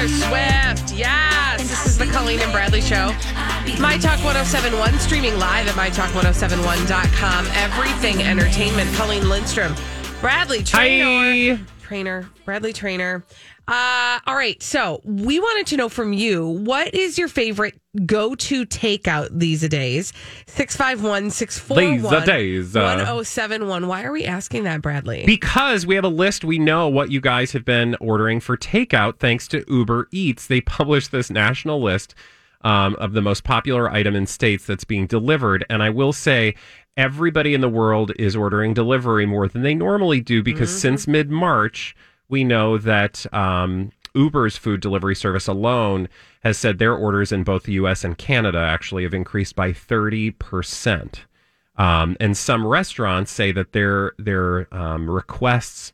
Taylor Swift. Yes. This is the Colleen and Bradley Show. My Talk 1071, streaming live at MyTalk1071.com. Everything entertainment. Colleen Lindstrom. Bradley Traynor. Hi. Traynor. Bradley Traynor. Uh, all right. So we wanted to know from you what is your favorite go to takeout these days? 651 641 days, uh, 1071. Why are we asking that, Bradley? Because we have a list, we know what you guys have been ordering for takeout thanks to Uber Eats. They published this national list um, of the most popular item in states that's being delivered. And I will say, everybody in the world is ordering delivery more than they normally do because since mid March, we know that um, Uber's food delivery service alone has said their orders in both the US and Canada actually have increased by 30%. Um, and some restaurants say that their their um, requests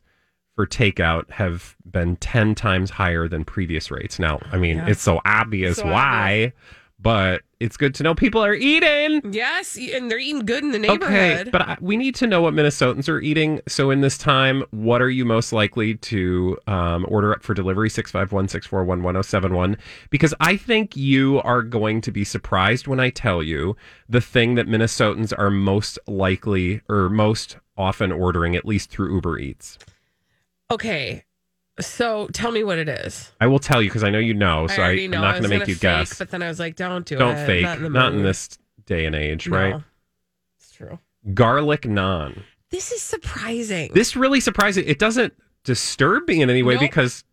for takeout have been 10 times higher than previous rates. Now, I mean, it's so obvious So why, but it's good to know people are eating. yes, and they're eating good in the neighborhood. Okay, but I, we need to know what Minnesotans are eating. So in this time, what are you most likely to um, order up for delivery? 651-641-1071. Because I think you are going to be surprised when I tell you the thing that Minnesotans are most likely or most often ordering, at least through Uber Eats. Okay. So tell me what it is. I will tell you because I know you know, so I I already am know. not I going was to make gonna you fake, guess. But then I was like, don't do it. Don't it. fake. Not in, the Not in mood. this day and age, No. right? It's true. Garlic naan. This is surprising. This really surprising. It doesn't disturb me in any way Nope. because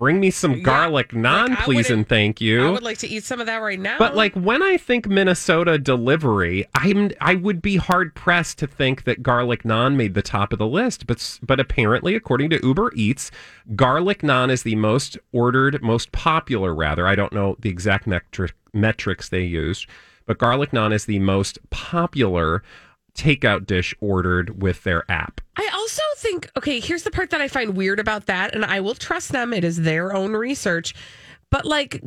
bring me some Yeah, garlic naan, like, please and thank you. I would like to eat some of that right now. But like when I think Minnesota delivery, I'm I would be hard pressed to think that garlic naan made the top of the list. But but apparently, according to Uber Eats, garlic naan is the most ordered, most popular. Rather, I don't know the exact metric, metrics they used, but garlic naan is the most popular takeout dish ordered with their app. I also think, okay, here's the part that I find weird about that, and I will trust them. It is their own research. But like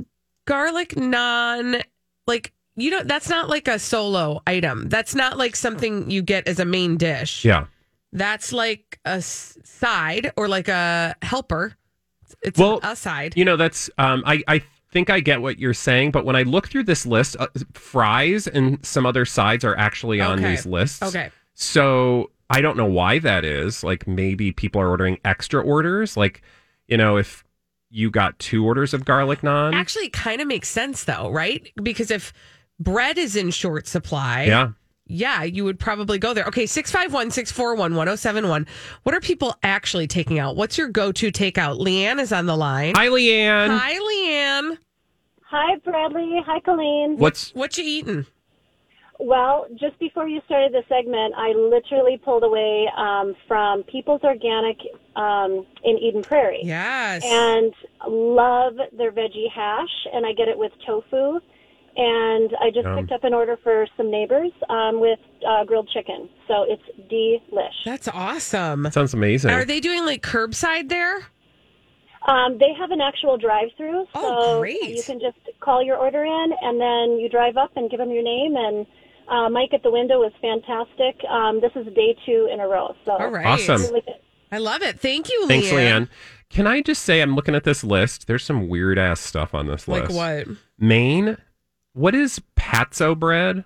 garlic naan, like, you know, that's not like a solo item. That's not like something you get as a main dish. Yeah. That's like a side or like a helper. It's Well, a side. You know, that's um, I I think I get what you're saying, but when I look through this list, uh, fries and some other sides are actually on Okay. these lists. Okay. So I don't know why that is. Like maybe people are ordering extra orders. Like you know, if you got two orders of garlic naan, Actually, it kind of makes sense though, right? Because if bread is in short supply, yeah. yeah, you would probably go there. Okay, 651 641 1071. What are people actually taking out? What's your go to takeout? Leanne is on the line. Hi, Leanne. Hi, Leanne. Hi, Bradley. Hi, Colleen. What's What you eating? Well, just before you started the segment, I literally pulled away um, from People's Organic um, in Eden Prairie. Yes. And love their veggie hash, and I get it with tofu. And I just Yum. picked up an order for some neighbors um, with uh, grilled chicken. So it's delish. That's awesome. sounds amazing? Are they doing like curbside there? Um, they have an actual drive-through, so Oh, great. you can just call your order in, and then you drive up and give them your name. And uh, Mike at the window was fantastic. Um, this is day two in a row, so All right. Awesome. really. I love it. Thank you, Leanne. Thanks, Leanne. Can I just say I'm looking at this list? There's some weird ass stuff on this list. Like what? Maine. What is patso bread?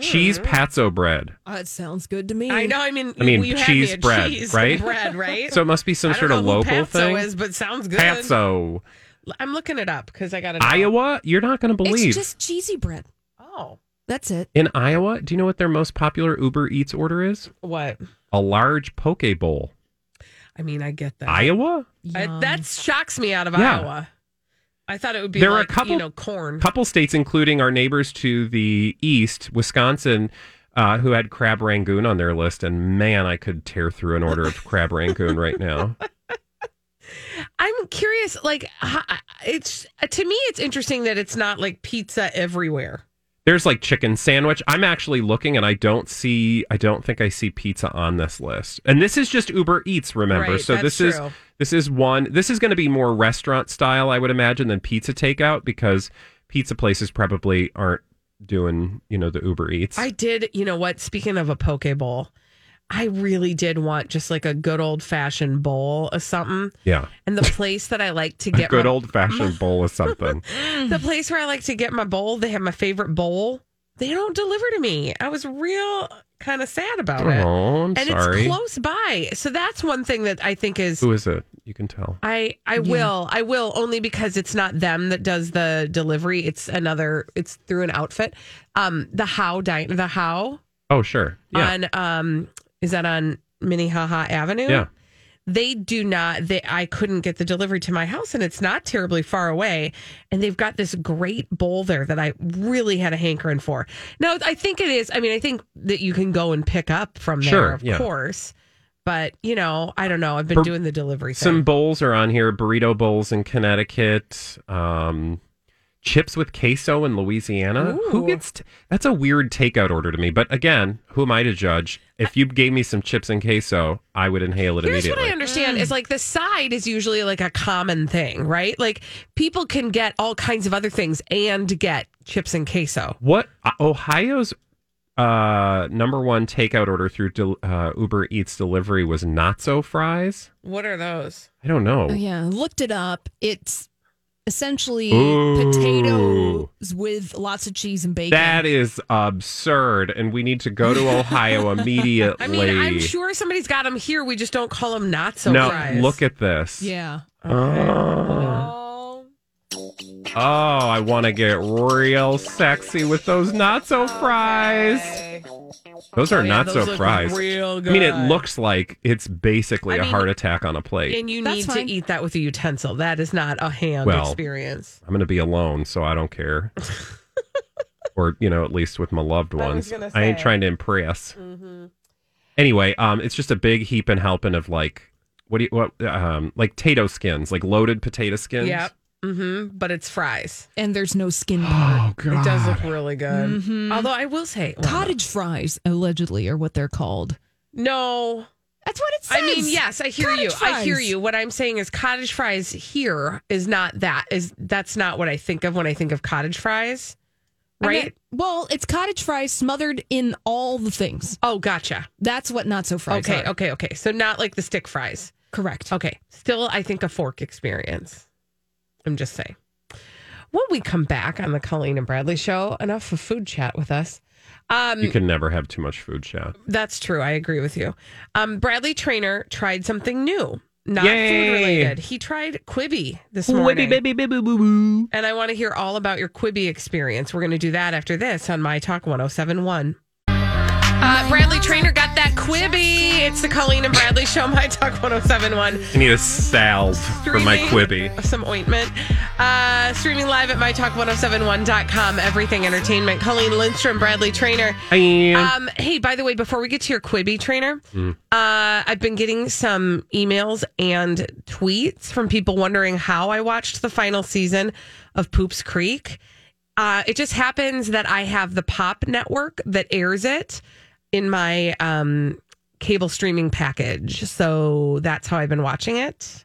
Cheese patso bread. Uh, it sounds good to me. I know. I mean, I mean, you had cheese me at bread, cheese right? Bread, right? So it must be some I don't sort of know who local Patso thing. is, but sounds good. Patso, I'm looking it up because I got to Iowa. You're not going to believe. It's just cheesy bread. Oh, That's it. In Iowa, do you know what their most popular Uber Eats order is? what? A large poke bowl. I mean, I get that. Iowa? I, Yum. that shocks me out of Yeah. Iowa. I thought it would be There are a couple- you know, corn. couple states, including our neighbors to the east, Wisconsin, uh, who had crab rangoon on their list. And man, I could tear through an order of crab rangoon right now. I'm curious, like, it's to me, it's interesting that it's not like pizza everywhere. There's like chicken sandwich. I'm actually looking and I don't see, I don't think I see pizza on this list. And this is just Uber Eats, remember? Right, so this is this is one. This is going to be more restaurant style, I would imagine, than pizza takeout because pizza places probably aren't doing, you know, the Uber Eats. I did, you know what? Speaking of a poke bowl, I really did want just like a good old fashioned bowl of something. yeah, And the place that I like to a get good my, old fashioned bowl of something. the place where I like to get my bowl, they have my favorite bowl. They don't deliver to me. I was real kind of sad about it. Oh, I'm and sorry. it's close by. So that's one thing that I think is Who is it? You can tell. I I will I will only because it's not them that does the delivery. It's another. It's through an outfit. Um, the How Dine the How Oh, sure. Yeah. on um is that on Minnehaha Avenue? yeah. They do not. They I couldn't get the delivery to my house, and it's not terribly far away. And they've got this great bowl there that I really had a hankering for. Now I think it is. I mean, I think that you can go and pick up from there, Sure, of yeah. course. But you know, I don't know. I've been Bur- doing the delivery. Thing. Some bowls are on here. Burrito bowls in Connecticut. Um, chips with queso in Louisiana. Who gets? T- that's a weird takeout order to me. But again, who am I to judge? If you gave me some chips and queso, I would inhale it Here's immediately. what I understand is like the side is usually like a common thing, right? Like people can get all kinds of other things and get chips and queso. What uh, Ohio's uh, number one takeout order through del- uh, Uber Eats delivery was Nacho fries. What are those? I don't know. Oh, yeah, looked it up. It's essentially Ooh. potatoes with lots of cheese and bacon. That is absurd, and we need to go to Ohio immediately. I mean, I'm sure somebody's got them here. We just don't call them not so no, fries. look at this. yeah. Oh. Oh, I want to get real sexy with those not so fries. Those are Oh, yeah, not those so look fries. I mean, it looks like it's basically I a mean- heart attack on a plate. And you That's need fine. to eat that with a utensil. That is not a hand Well, experience. I'm going to be alone, so I don't care. or, you know, at least with my loved I was ones. gonna I ain't trying to impress. Mm-hmm. Anyway, um, it's just a big heap and helping of like, what do you, what, um, like potato skins, like loaded potato skins. Yep. Mm-hmm. But it's fries. And there's no skin part. Oh, God. It does look really good. Mhm. Although I will say, well, Cottage fries, allegedly, are what they're called. No, That's what it says. I mean, yes, I hear you. Cottage I hear you. What I'm saying is cottage fries here is not that. Is that's not what I think of when I think of cottage fries. I Right? mean, well, it's cottage fries smothered in all the things. oh, gotcha. That's what not so fries Okay, are. okay, okay. So not like the stick fries. Correct. Okay. Still I think a fork experience. I'm just saying. When we come back on the Colleen and Bradley show, enough of food chat with us. Um You can never have too much food chat. That's true. I agree with you. Um, Bradley Traynor tried something new, not Yay. food related. He tried Quibi this morning. baby, baby, boo, boo. And I want to hear all about your Quibi experience. We're going to do that after this on My Talk 1071. Uh, Bradley Traynor got that Quibi. It's the Colleen and Bradley show, My Talk 1071. I need a salve for my Quibi. Some ointment. Uh, streaming live at mytalk1071.com. Everything Entertainment. Colleen Lindstrom, Bradley Traynor. I Um, hey, by the way, before we get to your Quibi trainer, Mm. uh, I've been getting some emails and tweets from people wondering how I watched the final season of Poops Creek. Uh, it just happens that I have the Pop network that airs it in my um, cable streaming package. So that's how I've been watching it.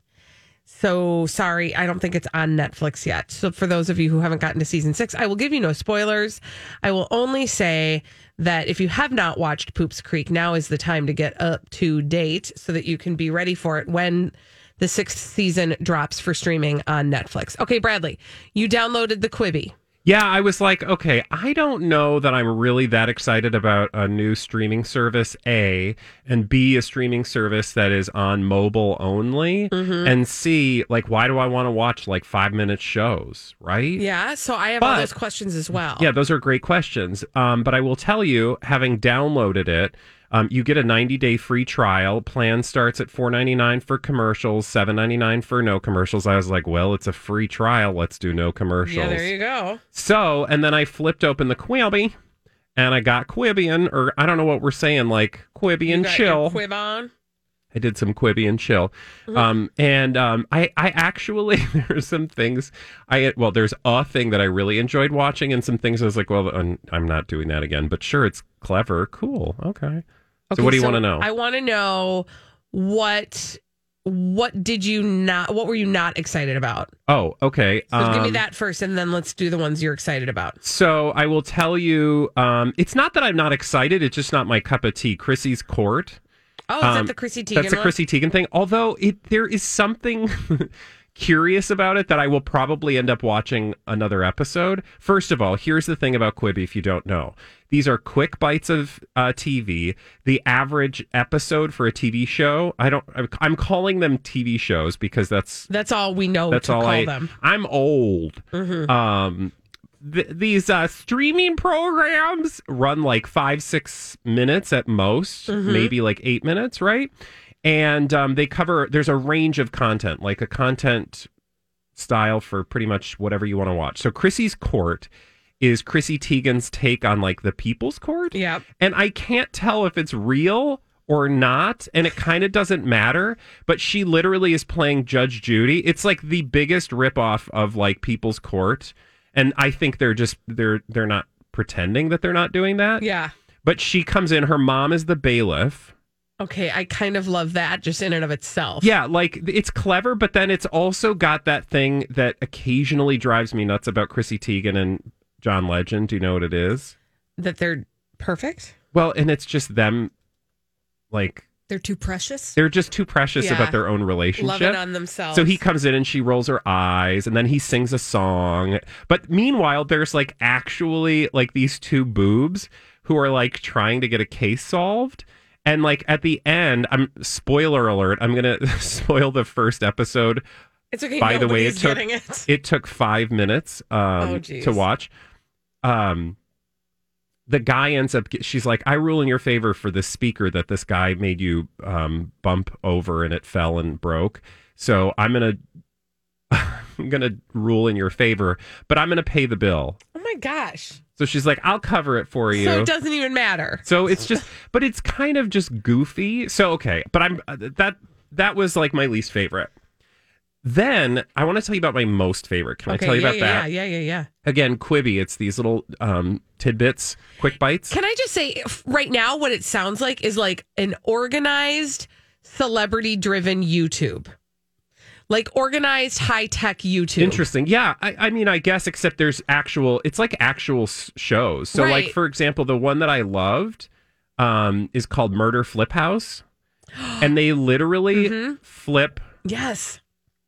So sorry, I don't think it's on Netflix yet. So for those of you who haven't gotten to season six, I will give you no spoilers. I will only say that if you have not watched Poops Creek, now is the time to get up to date so that you can be ready for it when the sixth season drops for streaming on Netflix. Okay, Bradley, you downloaded the Quibi. Yeah, I was like, okay, I don't know that I'm really that excited about a new streaming service, A, and B, a streaming service that is on mobile only, Mm-hmm. and C, like, why do I want to watch like five minute shows, right? Yeah. So I have all those questions as well. Yeah, those are great questions. Um, but I will tell you, having downloaded it, um, you get a 90 day free trial. Plan starts at 4.99 for commercials, 7.99 for no commercials. I was like, well, it's a free trial. Let's do no commercials. Yeah, there you go. So, and then I flipped open the Quibi, and I got Quibian, or I don't know what we're saying, like Quibian chill. Quib on. I did some Quibi and chill. Um, and um, I, I actually, there's some things I, well, there's a thing that I really enjoyed watching, and some things I was like, well, I'm, I'm not doing that again. But sure, it's clever. Cool. Okay. So, what do you want to know? I want to know what what did you not what were you not excited about? oh, okay. So give me Um, that first and then let's do the ones you're excited about. So I will tell you, um, it's not that I'm not excited. It's just not my cup of tea. Chrissy's Court. Oh, is Um, that the Chrissy Teigen That's a one? Chrissy Teigen thing. Although it there is something curious about it that I will probably end up watching another episode. First of all, here's the thing about Quibi if you don't know. These are quick bites of uh, TV. The average episode for a TV show, I don't I'm calling them TV shows because that's That's all we know that's to all call I them. I'm old. Um th- these uh, streaming programs run like five, six minutes at most, maybe like eight minutes, right? And um, they cover. There's a range of content, like a content style for pretty much whatever you want to watch. So Chrissy's Court is Chrissy Teigen's take on like the People's Court. Yep. And I can't tell if it's real or not, and it kind of doesn't matter. But she literally is playing Judge Judy. It's like the biggest ripoff of like People's Court, and I think they're just they're they're not pretending that they're not doing that. Yeah. But she comes in. Her mom is the bailiff. Okay, I kind of love that just in and of itself. Yeah, like it's clever, but then it's also got that thing that occasionally drives me nuts about Chrissy Teigen and John Legend. Do you know what it is? That they're perfect. Well, and it's just them, like They're too precious. they're just too precious Yeah. about their own relationship. Loving on themselves. So he comes in and she rolls her eyes and then he sings a song. But meanwhile, there's like actually like these two boobs who are like trying to get a case solved. And like at the end, I'm spoiler alert, I'm going to spoil the first episode. It's okay. By the way, it took it. it took 5 minutes Oh, um geez. to watch. Um the guy ends up she's like i rule in your favor for this speaker that this guy made you um, bump over and it fell and broke so i'm gonna i'm gonna rule in your favor but i'm gonna pay the bill Oh my gosh. So she's like i'll cover it for you So it doesn't even matter. so it's just but it's kind of just goofy so okay but i'm uh, that that was like my least favorite then i want to tell you about my most favorite can okay, i tell you yeah, about yeah, that Yeah, yeah, yeah, yeah. again quibi it's these little um tidbits quick bites Can I just say, right now, what it sounds like is like an organized, celebrity driven YouTube. Like organized, high tech YouTube. Interesting. Yeah, I, I mean, I guess except there's actual. It's like actual shows. So, like for example, the one that I loved um, is called Murder Flip House, and they literally Mm-hmm. flip. Yes.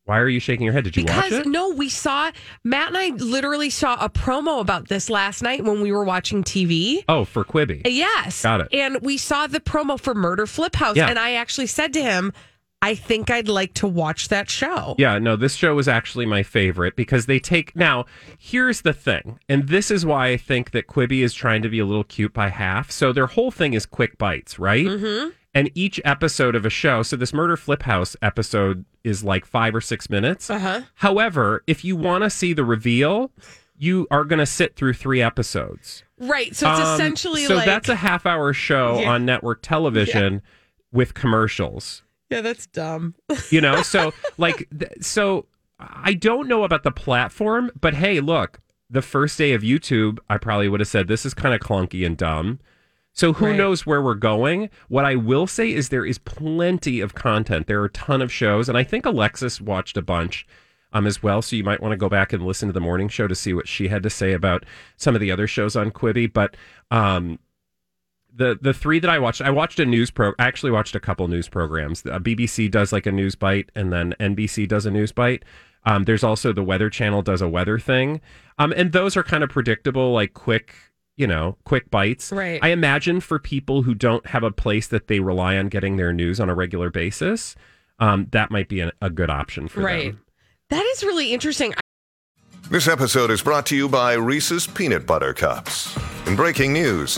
Why are you shaking your head? Did you Because watch it? no, we saw Matt and I literally saw a promo about this last night when we were watching TV. Oh, for Quibi. Yes. Got it. And we saw the promo for Murder Flip House. Yeah. And I actually said to him, I think I'd like to watch that show. Yeah, no, this show was actually my favorite because they take. Now, here's the thing, and this is why I think that Quibi is trying to be a little cute by half. So their whole thing is quick bites, right? Mm-hmm. And each episode of a show, so this Murder Flip House episode is like five or six minutes. Uh-huh. However, if you want to see the reveal, you are going to sit through three episodes. Right. So it's Um, essentially so like that's a half hour show Yeah. on network television with commercials Yeah, that's dumb. you know so like th- so i don't know about the platform but hey look the first day of youtube i probably would have said this is kind of clunky and dumb so who Right. knows where we're going what i will say is there is plenty of content there are a ton of shows and i think alexis watched a bunch um, as well so you might want to go back and listen to the morning show to see what she had to say about some of the other shows on quibi but um, the the three that I watched, I watched a news pro. I actually watched a couple news programs. Uh, BBC does like a news bite, and then NBC does a news bite. Um, there's also the Weather Channel does a weather thing, um, and those are kind of predictable, like quick, you know, quick bites. Right. I imagine for people who don't have a place that they rely on getting their news on a regular basis, um, that might be a, a good option for them. Right. them. That is really interesting. This episode is brought to you by Reese's Peanut Butter Cups. In breaking news,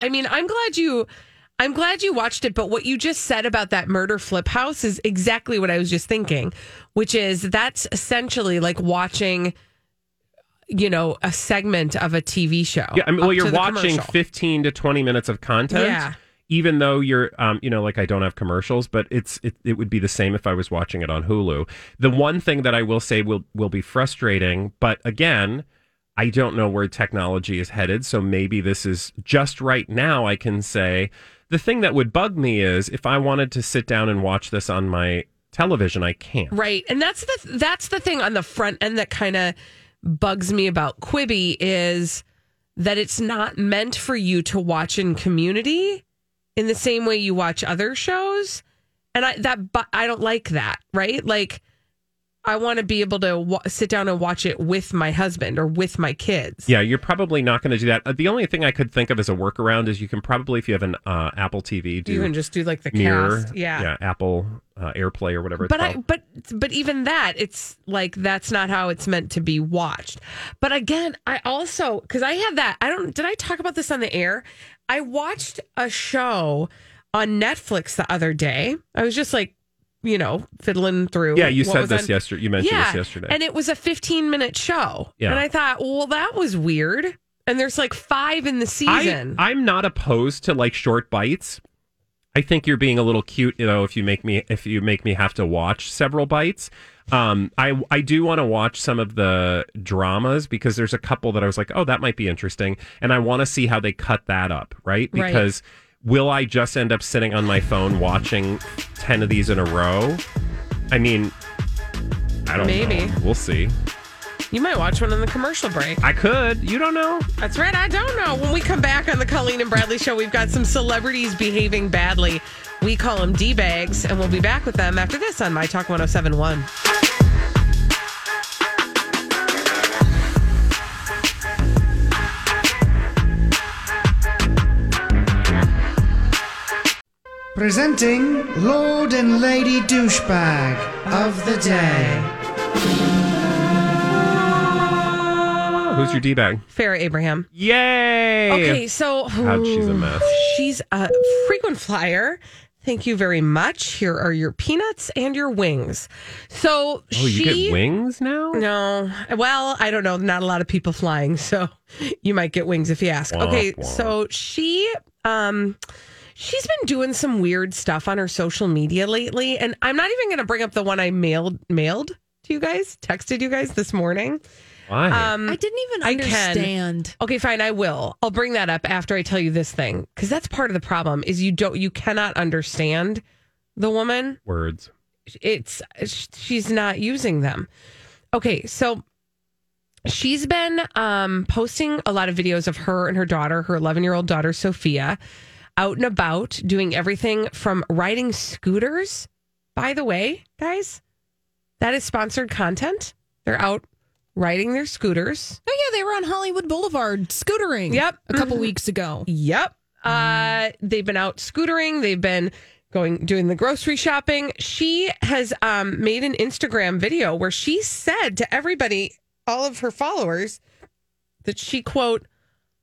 I mean, I'm glad you I'm glad you watched it, but what you just said about that murder flip house is exactly what I was just thinking, which is that's essentially like watching you know, a segment of a TV show. Yeah, I mean, well, you're watching commercial. 15 to 20 minutes of content. Yeah. Even though you're, um, you know, like I don't have commercials, but it's it, it would be the same if I was watching it on Hulu. The one thing that I will say will will be frustrating, but again, I don't know where technology is headed, so maybe this is just right now. I can say the thing that would bug me is if I wanted to sit down and watch this on my television, I can't. Right. And that's the that's the thing on the front end that kind of bugs me about Quibi is that it's not meant for you to watch in community in the same way you watch other shows. And I that but I don't like that, right? Like I want to be able to wa- sit down and watch it with my husband or with my kids. Yeah, you're probably not going to do that. Uh, the only thing I could think of as a workaround is you can probably, if you have an uh, Apple TV, do You can just do like the mirror, cast. Yeah. yeah, Apple uh, AirPlay or whatever. But I called. but but even that it's like that's not how it's meant to be watched. But again, I also cuz I had that I don't did I talk about this on the air? I watched a show on Netflix the other day. I was just like, you know, fiddling through. yeah, you said this on- yesterday. You mentioned yeah, this yesterday. And it was a 15 minute show. Yeah. And I thought, well, that was weird. And there's like five in the season. I, I'm not opposed to like short bites. I think you're being a little cute, you know, if you make me if you make me have to watch several bites. Um, I I do want to watch some of the dramas because there's a couple that I was like, oh, that might be interesting, and I want to see how they cut that up, right? Right. Will I just end up sitting on my phone watching ten of these in a row? I mean, I don't know. Maybe. know. We'll see. you might watch one in the commercial break. I could. You don't know. That's right. I don't know. When we come back on the Colleen and Bradley show, we've got some celebrities behaving badly. We call them D bags, and we'll be back with them after this on My Talk 1071. Presenting Lord and Lady Douchebag of the Day. Who's your d bag? Farrah Abraham. Yay! Okay, so God, she's a mess. She's a frequent flyer. Thank you very much. Here are your peanuts and your wings. So Oh, you she get wings now? No. Well, I don't know. Not a lot of people flying, so you might get wings if you ask. Womp Okay, womp. so she um she's been doing some weird stuff on her social media lately, and I'm not even going to bring up the one I mailed mailed to you guys, texted you guys this morning. Why? Um I didn't even I can. understand. Okay, fine, I will. I'll bring that up after I tell you this thing cuz that's part of the problem is you don't you cannot understand the woman Words. it's she's not using them. Okay, so she's been um, posting a lot of videos of her and her daughter, her 11 year old daughter Sophia, out and about doing everything from riding scooters. By the way, guys, that is sponsored content. They're out riding their scooters. Oh yeah, they were on Hollywood Boulevard scootering. Yep. a couple Mhm. weeks ago. Yep. Uh, they've been out scootering. They've been going doing the grocery shopping. She has um, made an Instagram video where she said to everybody, all of her followers, that she quote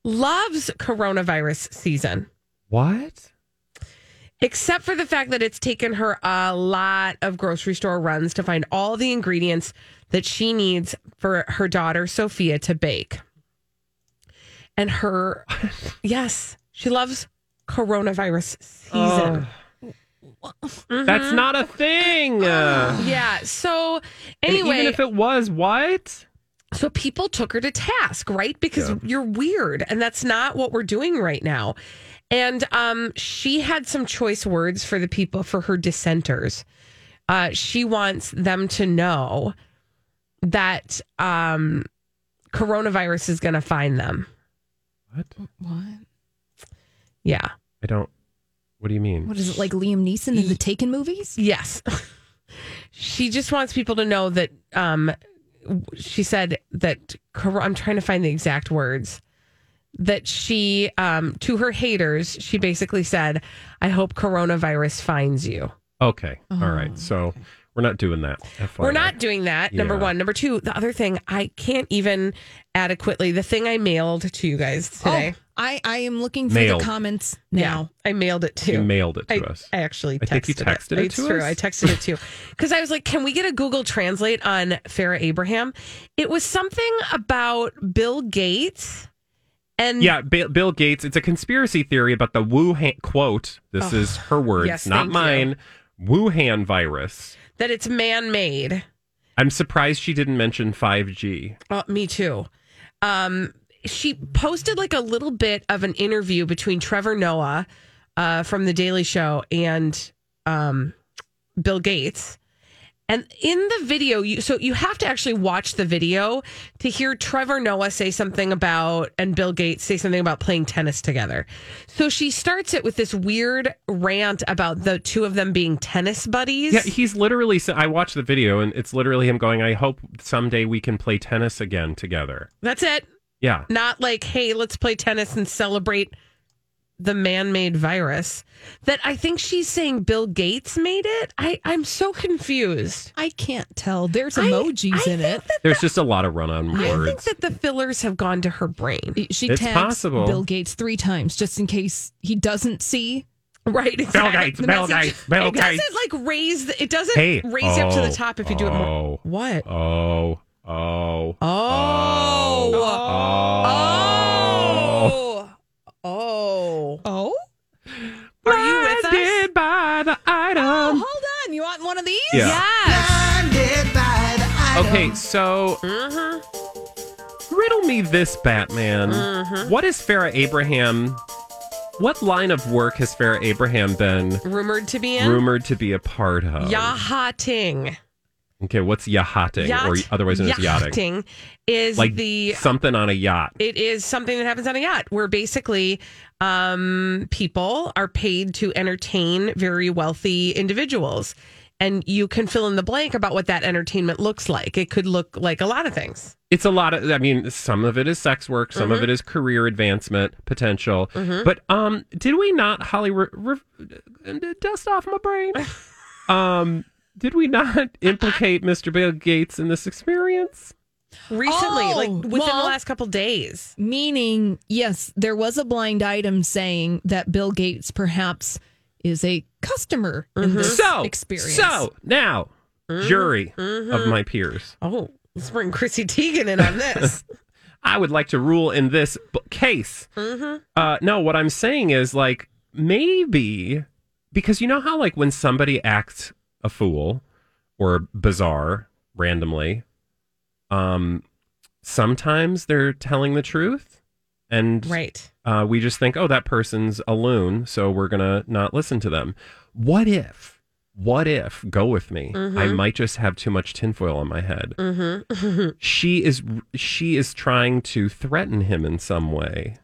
loves coronavirus season. What? except for the fact that it's taken her a lot of grocery store runs to find all the ingredients that she needs for her daughter Sophia to bake. And her, yes, she loves coronavirus season. That's not a thing. Uh, Yeah. So and anyway, even if it was, what? so people took her to task, right? Because you're weird, and that's not what we're doing right now. And um, she had some choice words for the people for her dissenters. Uh, she wants them to know that um, coronavirus is going to find them. What? What? Yeah. I don't. What do you mean? What is it like Liam Neeson in the Taken movies? Yes. she just wants people to know that um she said that I'm trying to find the exact words that she um to her haters she basically said I hope coronavirus finds you. Okay. All right. So we're not doing that. FYI. We're not doing that. Number Yeah. 1, number 2, the other thing I can't even adequately the thing I mailed to you guys today. Oh, I, I am looking for Mailed. the comments now. Yeah, I mailed it to You mailed it to I, us. I actually texted I think you texted it It's to true. us? I texted it too. Because I was like, can we get a Google Translate on Farrah Abraham? It was something about Bill Gates. And Yeah, Bill, Bill Gates. It's a conspiracy theory about the Wuhan quote. This is her words, yes, not mine. Wuhan virus. that it's man made. I'm surprised she didn't mention 5G. Oh, me too. Um, she posted like a little bit of an interview between Trevor Noah uh, from The Daily Show and um, Bill Gates. And in the video, you so you have to actually watch the video to hear Trevor Noah say something about and Bill Gates say something about playing tennis together. So she starts it with this weird rant about the two of them being tennis buddies. Yeah, he's literally. I watched the video, and it's literally him going, "I hope someday we can play tennis again together." That's it. Yeah, not like, hey, let's play tennis and celebrate the man-made virus. That I think she's saying Bill Gates made it. I I'm so confused. I can't tell. There's emojis I in it. that there's just a lot of run-on words. I think that the fillers have gone to her brain. She It's tags possible. Bill Gates three times just in case he doesn't see. Right, exactly. Bill Gates, The Bill message- Gates, Bill it doesn't like raise. The, it doesn't Hey, raise you up to the oh, top if you do it more. oh, What? Oh, oh, Oh. oh, oh. oh Oh. Oh, Are you with us? Blinded by the item. hold on. You want one of these? Yeah. Yes. Blinded by the item. Okay, so Mm-hmm. riddle me this, Batman. What is Farrah Abraham? What line of work has Farrah Abraham been Rumored to be in. rumored to be a part of? Yachting. Okay, what's yachting, Yacht- or otherwise known as yachting? yachting is Like the something on a yacht. it is something that happens on a yacht where basically um, people are paid to entertain very wealthy individuals and you can fill in the blank about what that entertainment looks like it could look like a lot of things It's a lot of. I mean, some of it is sex work, some Mm-hmm. of it is career advancement potential. But um, did we not Hollywood re- dust off my brain? um, did we not implicate Mr. Bill Gates in this experience? recently like Oh, within the last couple days Meaning, yes, there was a blind item saying that Bill Gates perhaps is a customer in this So experience. So now, Mm-hmm. jury of my peers, oh let's bring chrissy teigen in on this I would like to rule in this b- case. Mm-hmm. Uh, no, what I'm saying is like maybe because you know how like when somebody acts a fool or bizarre randomly, um, sometimes they're telling the truth, and right uh, we just think, oh, that person's a loon, so we're gonna not listen to them. What if? What if? Go with me. I might just have too much tinfoil on my head. mm-hmm. She is she is trying to threaten him in some way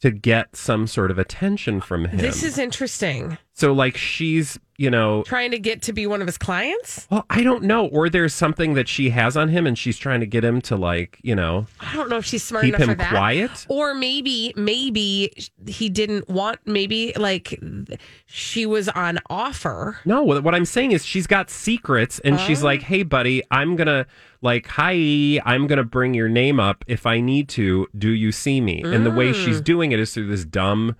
to get some sort of attention from him. this is interesting So like she's, you know, Trying to get to be one of his clients? well, I don't know, or there's something that she has on him and she's trying to get him to like, you know, I don't know if she's smart Keep enough him for that. quiet? Or maybe, maybe he didn't want, maybe like she was on offer. No, what what I'm saying is she's got secrets and she's like, oh. "Hey buddy, I'm going to like, hi, I'm going to bring your name up if I need to. Do you see me?" And the way she's mm. doing it is through this dumb,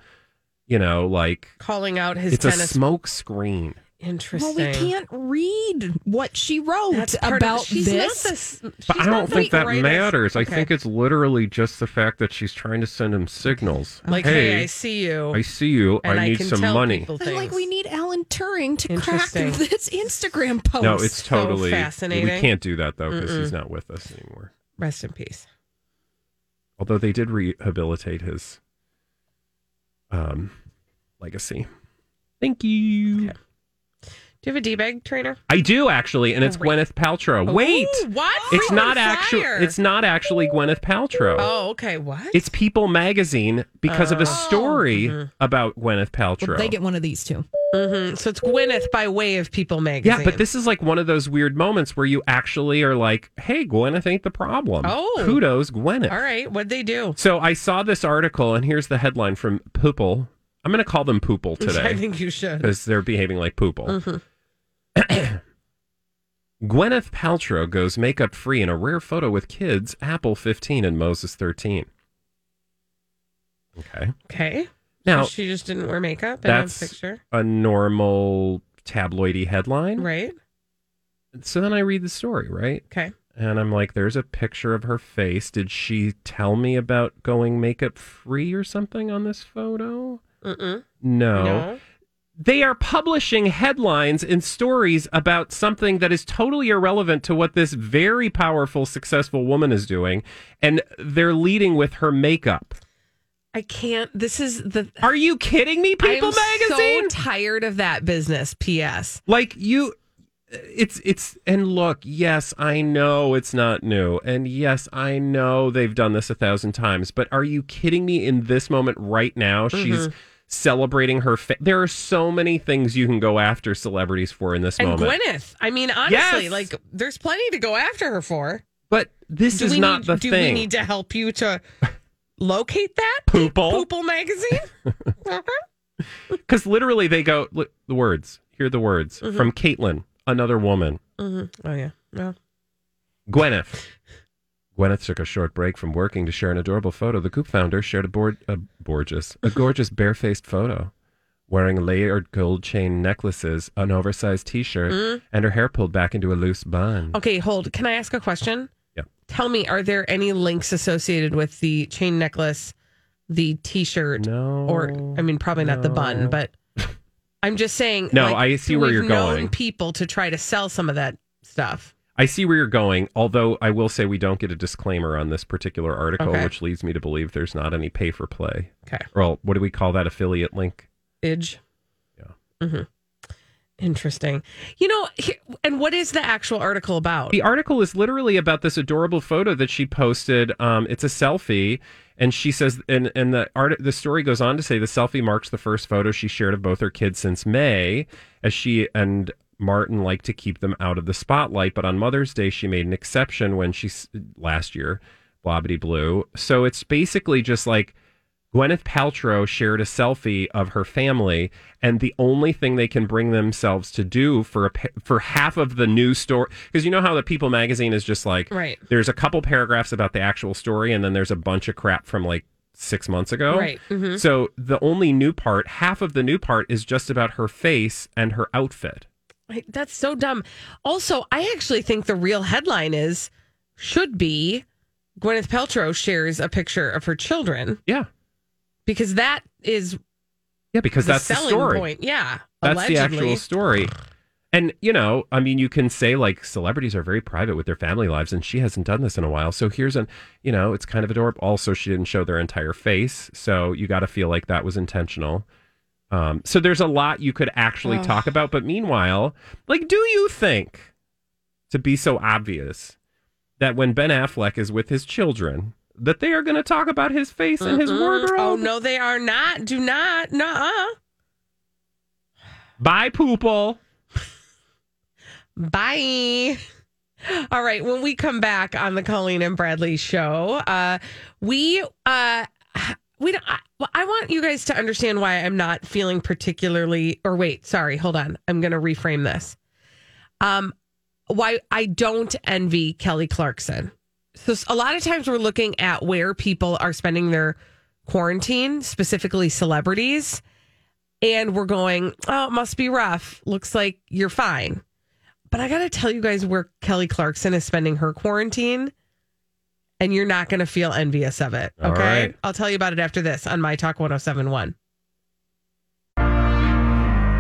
you know, like Calling out his it's a smoke screen. Interesting. Well, we can't read what she wrote That's part of- about she's this. Not this But I don't think that matters. I think it's literally just the fact that she's trying to send him signals. like, hey, I see you. I see you. and I need can some tell money. people I'm like, we need Alan Turing to crack this Instagram post. No, it's So totally fascinating. We can't do that though because he's not with us anymore. Rest in peace. Although they did rehabilitate his um legacy. Thank you. Okay. Do you have a D-bag trainer? I do actually, and it's Great. Gwyneth Paltrow. Wait, what? it's Frequent not actually. It's not actually Gwyneth Paltrow. Oh, okay. What? It's People Magazine because of a Oh. story about Gwyneth Paltrow. Well, they get one of these too. Mhm. So it's Gwyneth by way of People magazine. yeah, but this is like one of those weird moments where you actually are like, "Hey, Gwyneth ain't the problem." Oh. kudos, Gwyneth. All right. What'd they do? So I saw this article, and here's the headline from Poople. I'm going to call them Poople today. I think you should. because they're behaving like Poople. Mhm. Gwyneth Paltrow goes makeup free in a rare photo with kids, Apple 15 and Moses 13. Okay. Okay. Now, So she just didn't wear makeup in a that's picture. a normal tabloidy headline. Right. So then I read the story, right? Okay. And I'm like, there's a picture of her face. Did she tell me about going makeup free or something on this photo? Mm-mm. No. No. They are publishing headlines and stories about something that is totally irrelevant to what this very powerful, successful woman is doing. And they're leading with her makeup. I can't. This is the. Are you kidding me, People I'm Magazine? so tired of that business. P.S. like you it's it's and look yes i know it's not new and yes i know they've done this a thousand times but are you kidding me in this moment right now she's Mm-hmm. Celebrating her fa- there are so many things you can go after celebrities for in this And moment Gwyneth. I mean, honestly, Yes. like, there's plenty to go after her for. but this Do is not need, the do thing we need to help you to locate that? Poople. Poople magazine? because literally they go look, the words hear the words Mm-hmm. from caitlin another woman hmm Oh, yeah. Well, Gwyneth. Gwyneth took a short break from working to share an adorable photo. The Goop founder shared a, board, a gorgeous, a gorgeous barefaced photo, wearing layered gold chain necklaces, an oversized T-shirt, mm. and her hair pulled back into a loose bun. okay, hold. Can I ask a question? Yeah. Tell me, are there any links associated with the chain necklace, the t shirt, No, or, I mean, probably not the bun, but I'm just saying. No, like, I see where you're going. people to try to sell some of that stuff. I see where you're going. Although I will say we don't get a disclaimer on this particular article, Okay. which leads me to believe there's not any pay for play. Okay. Well, what do we call that affiliate link? Idge. Yeah. hmm Interesting. You know, and what is the actual article about? The article is literally about this adorable photo that she posted. Um, it's a selfie, and she says, and and the art, the story goes on to say the selfie marks the first photo she shared of both her kids since May, as she and Martin liked to keep them out of the spotlight. But on Mother's Day, she made an exception when she last year, blobbity blue. So it's basically just like. Gwyneth Paltrow shared a selfie of her family, and the only thing they can bring themselves to do for a, for half of the news story, because you know how the People magazine is just like, Right. There's a couple paragraphs about the actual story, and then there's a bunch of crap from like six months ago. Right. Mhm. So the only new part, half of the new part, is just about her face and her outfit. That's so dumb. Also, I actually think the real headline is should be Gwyneth Paltrow shares a picture of her children Yeah, because that is yeah, because the that's the selling story. point. Yeah, That's the actual story. And, you know, I mean, you can say like celebrities are very private with their family lives, and she hasn't done this in a while. So here's an, you know, it's kind of adorable. Also, she didn't show their entire face. So you got to feel like that was intentional. Um, so there's a lot you could actually talk about. But meanwhile, like, do you think, to be so obvious, that when Ben Affleck is with his children, that they are going to talk about his face and his Mm-mm. wardrobe? Oh no, they are not. Do not. Nuh-uh. Bye, Poople. Bye. All right. When we come back on the Colleen and Bradley show, uh, we uh, we don't. I, I want you guys to understand why I'm not feeling particularly. Or wait, sorry, hold on. I'm going to reframe this. Um, why I don't envy Kelly Clarkson. So a lot of times we're looking at where people are spending their quarantine, specifically celebrities, and we're going, "Oh, it must be rough. Looks like you're fine." But I got to tell you guys where Kelly Clarkson is spending her quarantine, and you're not going to feel envious of it. Okay. right. I'll tell you about it after this on My Talk 1071.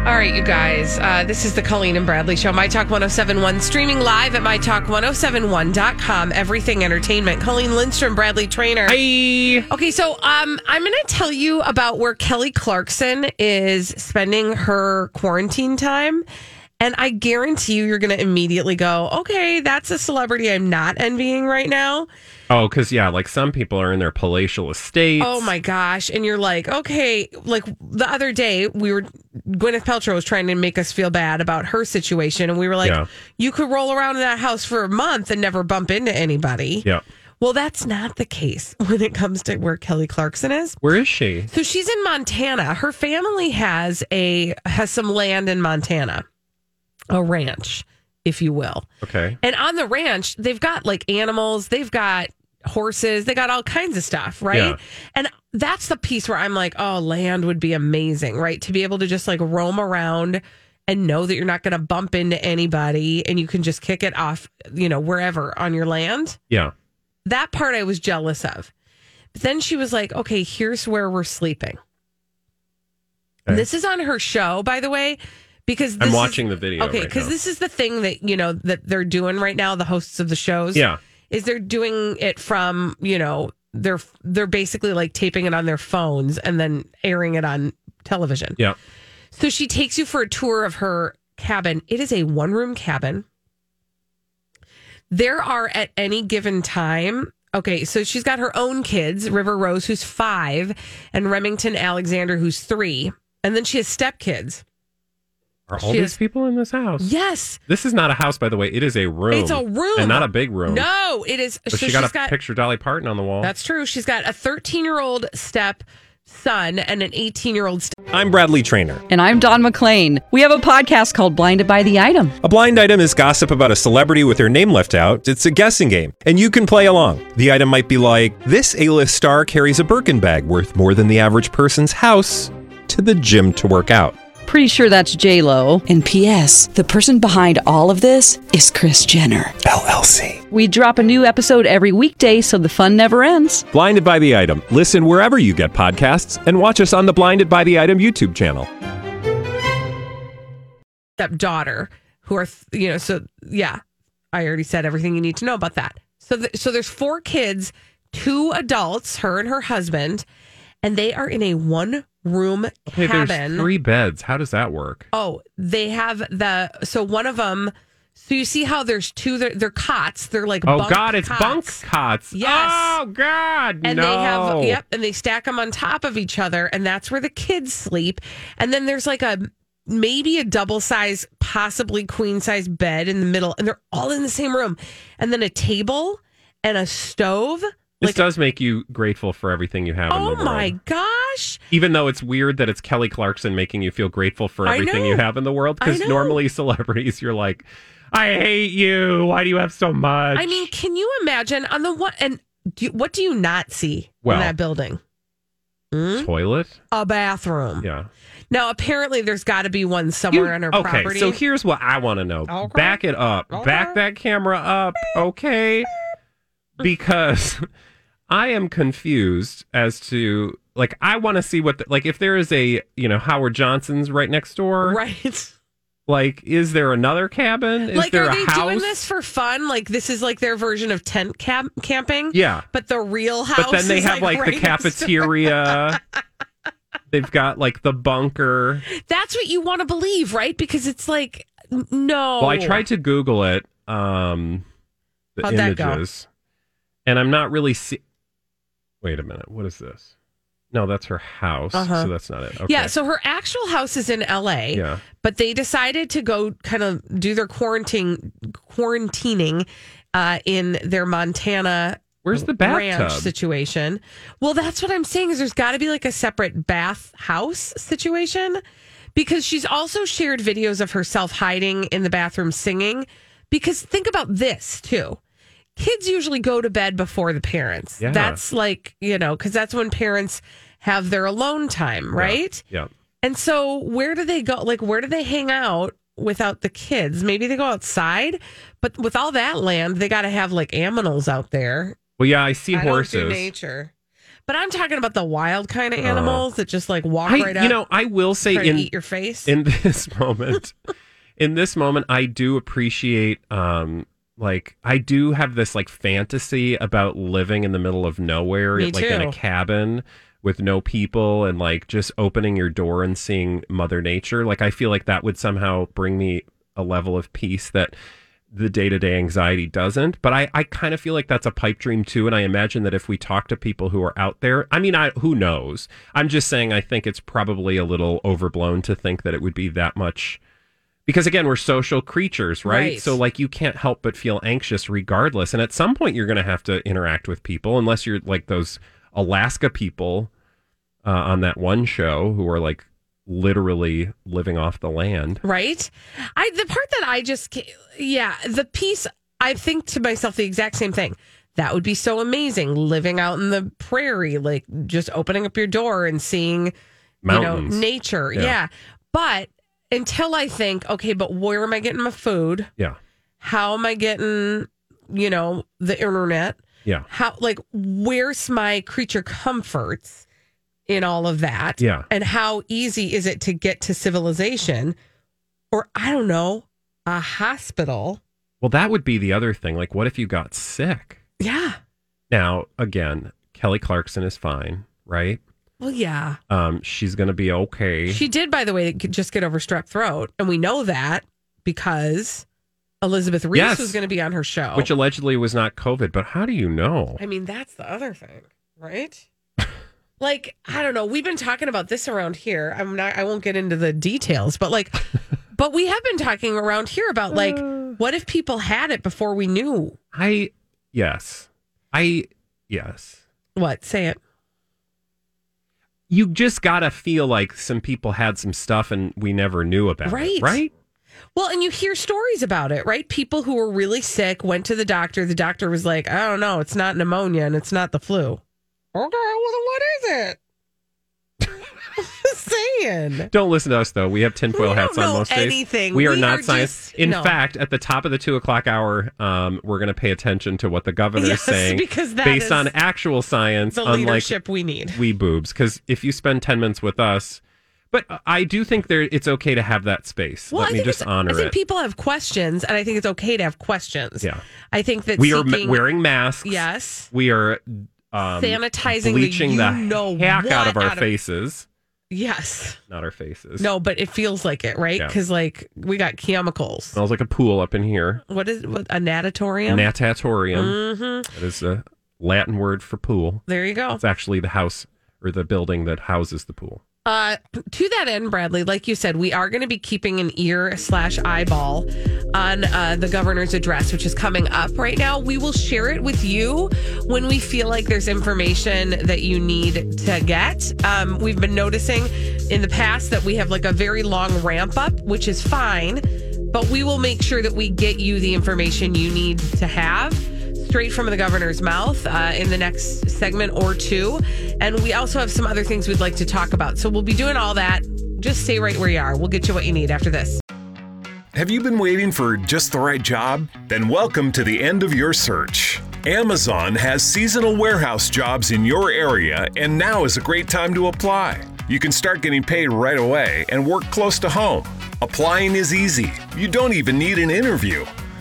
All right, you guys. Uh, this is the Colleen and Bradley Show, My Talk 1071, streaming live at MyTalk1071.com. Everything Entertainment. Colleen Lindstrom, Bradley Traynor. Hey. Okay, so um, I'm going to tell you about where Kelly Clarkson is spending her quarantine time. And I guarantee you, you're going to immediately go, okay, that's a celebrity I'm not envying right now. Oh, because yeah, like some people are in their palatial estates. Oh my gosh. And you're like, okay, like the other day, we were, Gwyneth Paltrow was trying to make us feel bad about her situation. And we were like, Yeah. you could roll around in that house for a month and never bump into anybody. Yeah. Well, that's not the case when it comes to where Kelly Clarkson is. Where is she? So she's in Montana. Her family has a has some land in Montana, a ranch, if you will. Okay. And on the ranch, they've got like animals, they've got horses, they got all kinds of stuff, right? Yeah. And that's the piece where I'm like, oh, land would be amazing, right? To be able to just like roam around and know that you're not going to bump into anybody and you can just kick it off, you know, wherever on your land Yeah. that part I was jealous of. But then she was like, okay, here's where we're sleeping. Okay. This is on her show, by the way, because I'm is- watching the video. Okay, because now. this is the thing that you know that they're doing right now. The hosts of the shows, Yeah. is they're doing it from you know they're they're basically like taping it on their phones and then airing it on television. Yeah. So she takes you for a tour of her cabin. It is a one room cabin. There are at any given time. Okay, so she's got her own kids, River Rose, who's five, and Remington Alexander, who's three. And then she has stepkids. Are all She these has- people in this house? Yes. This is not a house, by the way. It is a room. It's a room. And not a big room. No, it is. But so she got she's a picture of Dolly Parton on the wall. That's true. She's got a 13 year old step son and an 18 year old step. I'm Bradley Traynor. And I'm Don McClain. We have a podcast called Blinded by the Item. A blind item is gossip about a celebrity with their name left out. It's a guessing game, and you can play along. The item might be like this: A-list star carries a Birkin bag worth more than the average person's house to the gym to work out. Pretty sure that's J Lo. And P.S. The person behind all of this is Kris Jenner LLC. We drop a new episode every weekday, so the fun never ends. Blinded by the item. Listen wherever you get podcasts, and watch us on the Blinded by the Item YouTube channel. stepdaughter who are you know so yeah i already said everything you need to know about that so th- so there's four kids two adults her and her husband and they are in a one room okay, cabin there's three beds. How does that work? oh they have the so one of them so you see how there's two they're, they're cots they're like Oh God, it's cots. bunk cots. Yes. Oh God, and no. they have yep and they stack them on top of each other and that's where the kids sleep and then there's like a maybe a double size possibly queen size bed in the middle and they're all in the same room and then a table and a stove This like does make you grateful for everything you have in the world. oh my gosh Even though it's weird that it's Kelly Clarkson making you feel grateful for everything you have in the world. Because normally celebrities, you're like, I hate you. Why do you have so much? i mean can you imagine on the one and do you, what do you not see Well- in that building Hmm? toilet. a bathroom Yeah. now apparently there's got to be one somewhere You- on her okay, property so here's what I want to know. Okay. Back it up. Okay. Back that camera up, okay? Because I am confused as to like I want to see what the, like if there is a you know Howard Johnson's right next door. right Like, is there another cabin? Is like there are they house? doing this for fun like this is like their version of tent camp camping Yeah, but the real house but then they have like, right the cafeteria. They've got like the bunker. that's what you want to believe right because it's like no Well, I tried to Google it, um, the How'd images, and I'm not really see. Wait a minute, what is this? No, that's her house. Uh-huh. So that's not it. Okay. yeah so her actual house is in la yeah. but they decided to go kind of do their quarantine quarantining uh, in their Montana Where's the ranch bathtub? situation. Well, that's what I'm saying is there's got to be like a separate bath house situation because she's also shared videos of herself hiding in the bathroom singing. Because think about this too. Kids usually go to bed before the parents. Yeah. That's like, you know, because that's when parents have their alone time, right? Yeah. And so where do they go? Like, where do they hang out without the kids? Maybe they go outside, but with all that land, they got to have like aminals out there. Well, yeah, I see I don't do horses. nature. But I'm talking about the wild kind of animals that just like walk Uh, I, right up. you know, I will say in eat your face. in this moment, in this moment, I do appreciate, um, like I do have this like fantasy about living in the middle of nowhere, Me like in a cabin with no people, and like just opening your door and seeing Mother Nature. Like I feel like that would somehow bring me a level of peace that the day to day anxiety doesn't. But I, I kind of feel like that's a pipe dream too. And I imagine that if we talk to people who are out there, I mean, I, who knows? I'm just saying, I think it's probably a little overblown to think that it would be that much. Because again, we're social creatures, right? Right. So, like, you can't help but feel anxious regardless. And at some point, you're going to have to interact with people, unless you're like those Alaska people uh, on that one show who are like literally living off the land. right? I the part that I just yeah, the piece I think to myself the exact same thing. That would be so amazing living out in the prairie like just opening up your door and seeing Mountains. you know nature. Yeah. Yeah. But until I think, okay, but where am I getting my food? Yeah. How am I getting, you know, the internet? Yeah. How like where's my creature comforts in all of that? Yeah. And how easy is it to get to civilization? Or I don't know, a hospital. Well, that would be the other thing. Like, what if you got sick? Yeah. Now, again, Kelly Clarkson is fine, right? Well, yeah. Um, she's going to be okay. She did, by the way, just get over strep throat. And we know that because Elizabeth Reese Yes. was going to be on her show. which allegedly was not COVID, but how do you know? I mean, that's the other thing, right? like, I don't know. We've been talking about this around here. I'm not, I won't get into the details, but like, but we have been talking around here about like, what if people had it before we knew? I, yes. I, yes. What? Say it. You just got to feel like some people had some stuff and we never knew about Right. it, right? Well, and you hear stories about it, right? People who were really sick went to the doctor. The doctor was like, I don't know, it's not pneumonia and it's not the flu. Okay, well, then what is it? Saying. Don't listen to us though. We have tinfoil We hats on most days. anything. We are We not are science. just- In no. fact, at the top of the two o'clock hour, um, we're going to pay attention to what the governor Yes, is saying, because based on actual science, The leadership we need. we boobs. Because if you spend ten minutes with us, but I do think there it's okay to have that space. Well, Let I me just honor I think it. people have questions, and I think it's okay to have questions. Yeah. I think that we are ma- wearing masks. Yes. We are um, Sanitizing the bleaching the, you know heck out of our out of- faces. Yes. Not our faces. No, but it feels like it, right? Yeah. Because like we got chemicals. Smells like a pool up in here. What is what, a natatorium? Natatorium. Mhm. That is a Latin word for pool. There you go. It's actually the house or the building that houses the pool. Uh, to that end, Bradley, like you said, we are going to be keeping an ear slash eyeball on uh, the governor's address, which is coming up right now. We will share it with you when we feel like there's information that you need to get. Um, we've been noticing in the past that we have like a very long ramp up, which is fine, but we will make sure that we get you the information you need to have straight from the governor's mouth uh, in the next segment or two. And we also have some other things we'd like to talk about. So we'll be doing all that. Just stay right where you are. We'll get you what you need after this. Have you been waiting for just the right job? Then welcome to the end of your search. Amazon has seasonal warehouse jobs in your area, and now is a great time to apply. You can start getting paid right away and work close to home. Applying is easy. You don't even need an interview.